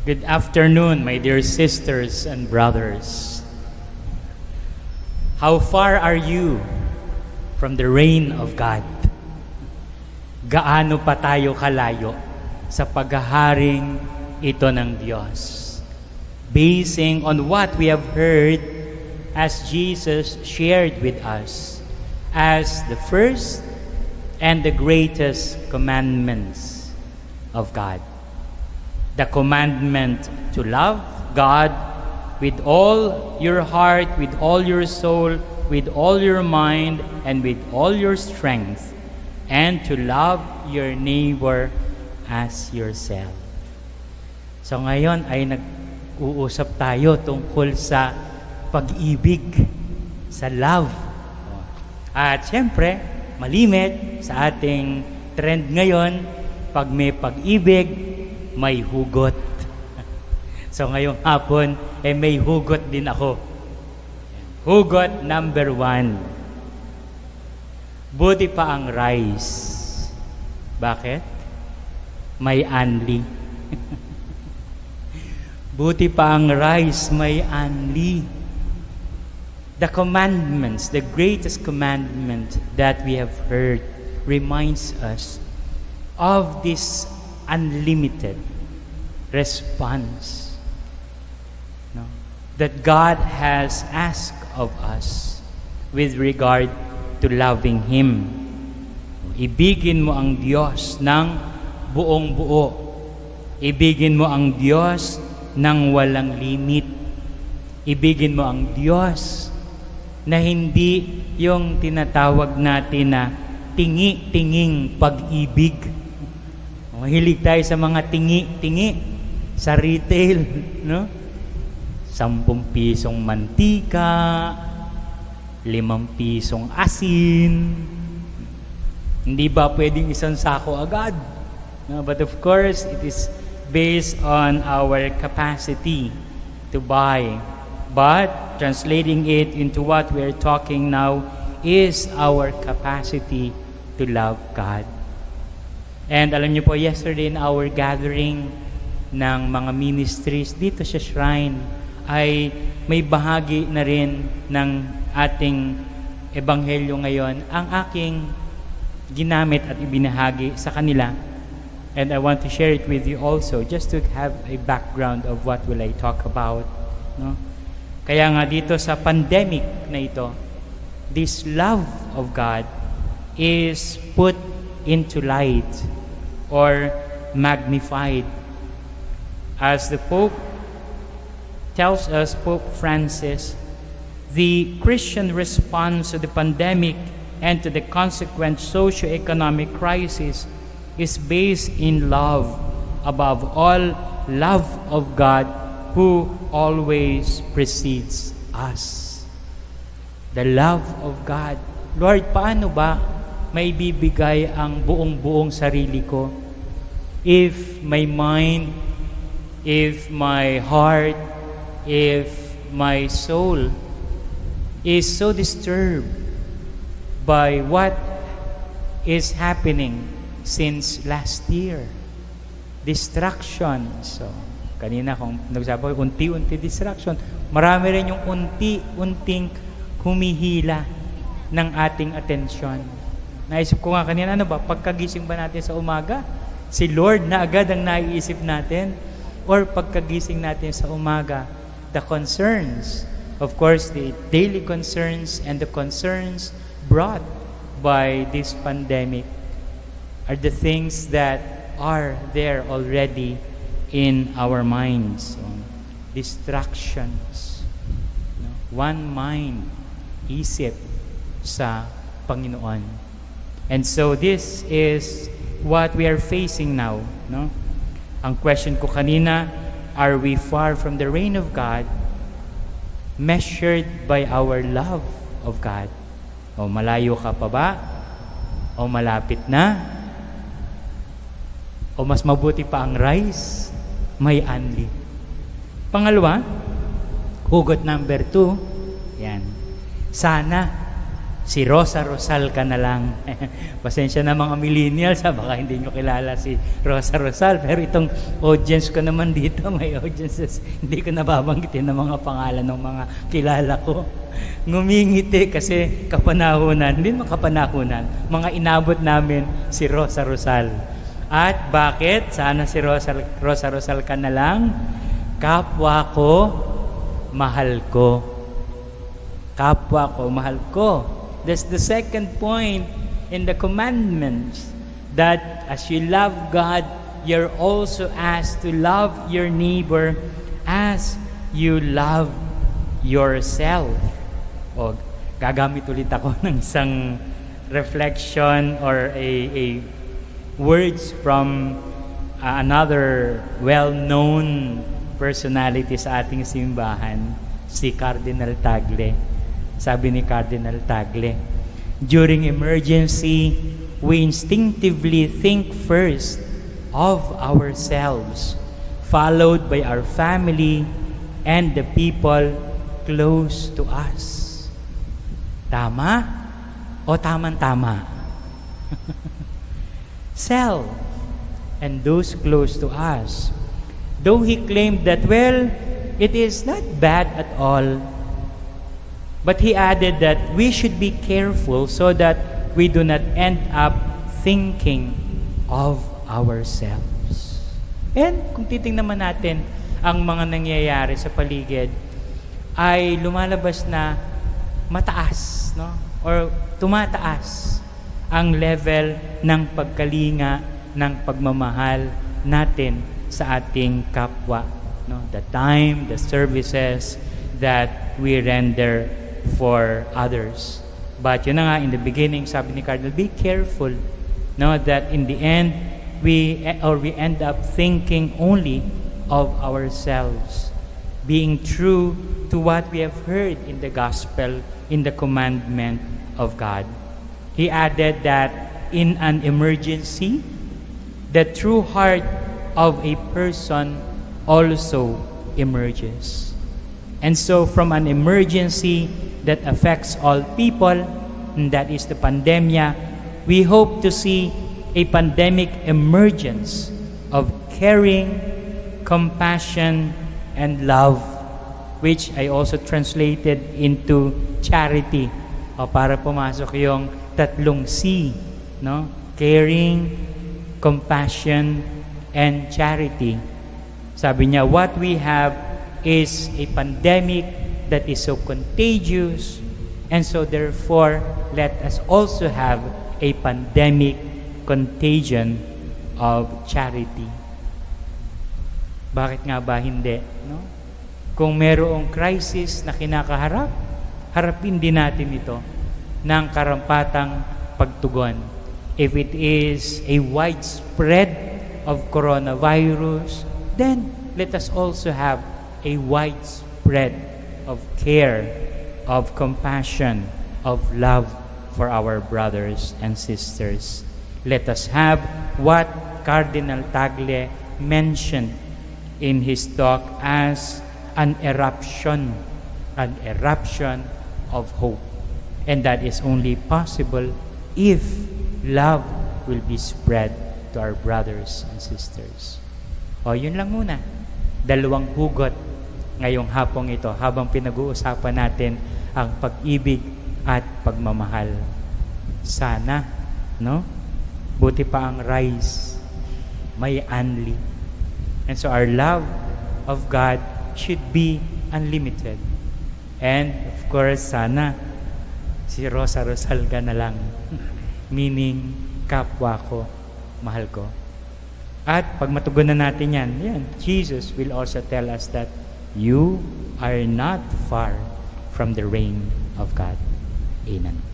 Good afternoon, my dear sisters and brothers. How far are you from the reign of God? Gaano pa tayo kalayo sa paghaharing ito ng Diyos? Basing on what we have heard as Jesus shared with us as the first and the greatest commandments of God. The commandment to love God with all your heart, with all your soul, with all your mind, and with all your strength, and to love your neighbor as yourself. So ngayon ay nag-uusap tayo tungkol sa pag-ibig, sa love. At siyempre, malimit sa ating trend ngayon, pag may pag-ibig, may hugot. so ngayong hapon, eh may hugot din ako. Hugot number one. Buti pa ang rice. Bakit? May anli. Buti pa ang rice, may anli. The commandments, the greatest commandment that we have heard reminds us of this unlimited response no, that God has asked of us with regard to loving Him. Ibigin mo ang Diyos ng buong buo. Ibigin mo ang Diyos ng walang limit. Ibigin mo ang Diyos na hindi yung tinatawag natin na tingi-tinging pag-ibig. Mahilig tayo sa mga tingi-tingi sa retail, no? Sampung pisong mantika, limang pisong asin. Hindi ba pwedeng isang sako agad? No, but of course, it is based on our capacity to buy. But translating it into what we are talking now is our capacity to love God. And alam niyo po, yesterday in our gathering ng mga ministries dito sa shrine ay may bahagi na rin ng ating ebanghelyo ngayon ang aking ginamit at ibinahagi sa kanila. And I want to share it with you also just to have a background of what will I talk about. No? Kaya nga dito sa pandemic na ito, this love of God is put into light or magnified. As the Pope tells us, Pope Francis, the Christian response to the pandemic and to the consequent socio-economic crisis is based in love, above all, love of God who always precedes us. The love of God. Lord, paano ba may bibigay ang buong-buong sarili ko? If my mind, if my heart, if my soul is so disturbed by what is happening since last year. Distraction. So, kanina kung nagsabi ko, unti-unti distraction. Marami rin yung unti-unting humihila ng ating atensyon. Naisip ko nga kanina, ano ba, pagkagising ba natin sa umaga, si Lord na agad ang naiisip natin? Or pagkagising natin sa umaga, the concerns, of course, the daily concerns and the concerns brought by this pandemic are the things that are there already in our minds. So, distractions. No? One mind, isip sa Panginoon. And so this is what we are facing now. No? Ang question ko kanina, are we far from the reign of God measured by our love of God? O malayo ka pa ba? O malapit na? O mas mabuti pa ang rice? May anli. Pangalawa, hugot number two, yan. Sana, Si Rosa Rosal ka na lang. Pasensya na mga millennials, ha? baka hindi nyo kilala si Rosa Rosal. Pero itong audience ko naman dito, may audiences, hindi ko nababanggitin ng mga pangalan ng mga kilala ko. Ngumingiti kasi kapanahunan, hindi naman kapanahunan, mga inabot namin si Rosa Rosal. At bakit? Sana si Rosa, Rosa Rosal ka na lang. Kapwa ko, mahal ko. Kapwa ko, mahal ko. That's the second point in the commandments that as you love God, you're also asked to love your neighbor as you love yourself. O, gagamit ulit ako ng isang reflection or a, a words from uh, another well-known personality sa ating simbahan, si Cardinal Tagle. Sabi ni Cardinal Tagle, during emergency, we instinctively think first of ourselves, followed by our family and the people close to us. Tama o tamang-tama? Self and those close to us. Though he claimed that, well, it is not bad at all But he added that we should be careful so that we do not end up thinking of ourselves. And kung titingnan naman natin ang mga nangyayari sa paligid, ay lumalabas na mataas, no? Or tumataas ang level ng pagkalinga, ng pagmamahal natin sa ating kapwa. No? The time, the services that we render for others. But yun na nga, in the beginning, sabi ni Cardinal, be careful no, that in the end, we, or we end up thinking only of ourselves, being true to what we have heard in the gospel, in the commandment of God. He added that in an emergency, the true heart of a person also emerges. And so, from an emergency, that affects all people, and that is the pandemia, we hope to see a pandemic emergence of caring, compassion, and love, which I also translated into charity. O para pumasok yung tatlong C, no? Caring, compassion, and charity. Sabi niya, what we have is a pandemic that is so contagious, and so therefore, let us also have a pandemic contagion of charity. Bakit nga ba hindi? No? Kung merong crisis na kinakaharap, harapin din natin ito ng karampatang pagtugon. If it is a widespread of coronavirus, then let us also have a widespread of care, of compassion, of love for our brothers and sisters. Let us have what Cardinal Tagle mentioned in his talk as an eruption, an eruption of hope. And that is only possible if love will be spread to our brothers and sisters. O, yun lang muna. Dalawang hugot ngayong hapong ito habang pinag-uusapan natin ang pag-ibig at pagmamahal. Sana, no? Buti pa ang rice, may unli. And so our love of God should be unlimited. And of course, sana si Rosa Rosalga na lang. Meaning, kapwa ko, mahal ko. At pag matugunan natin yan, yan, Jesus will also tell us that you are not far from the reign of God. Amen.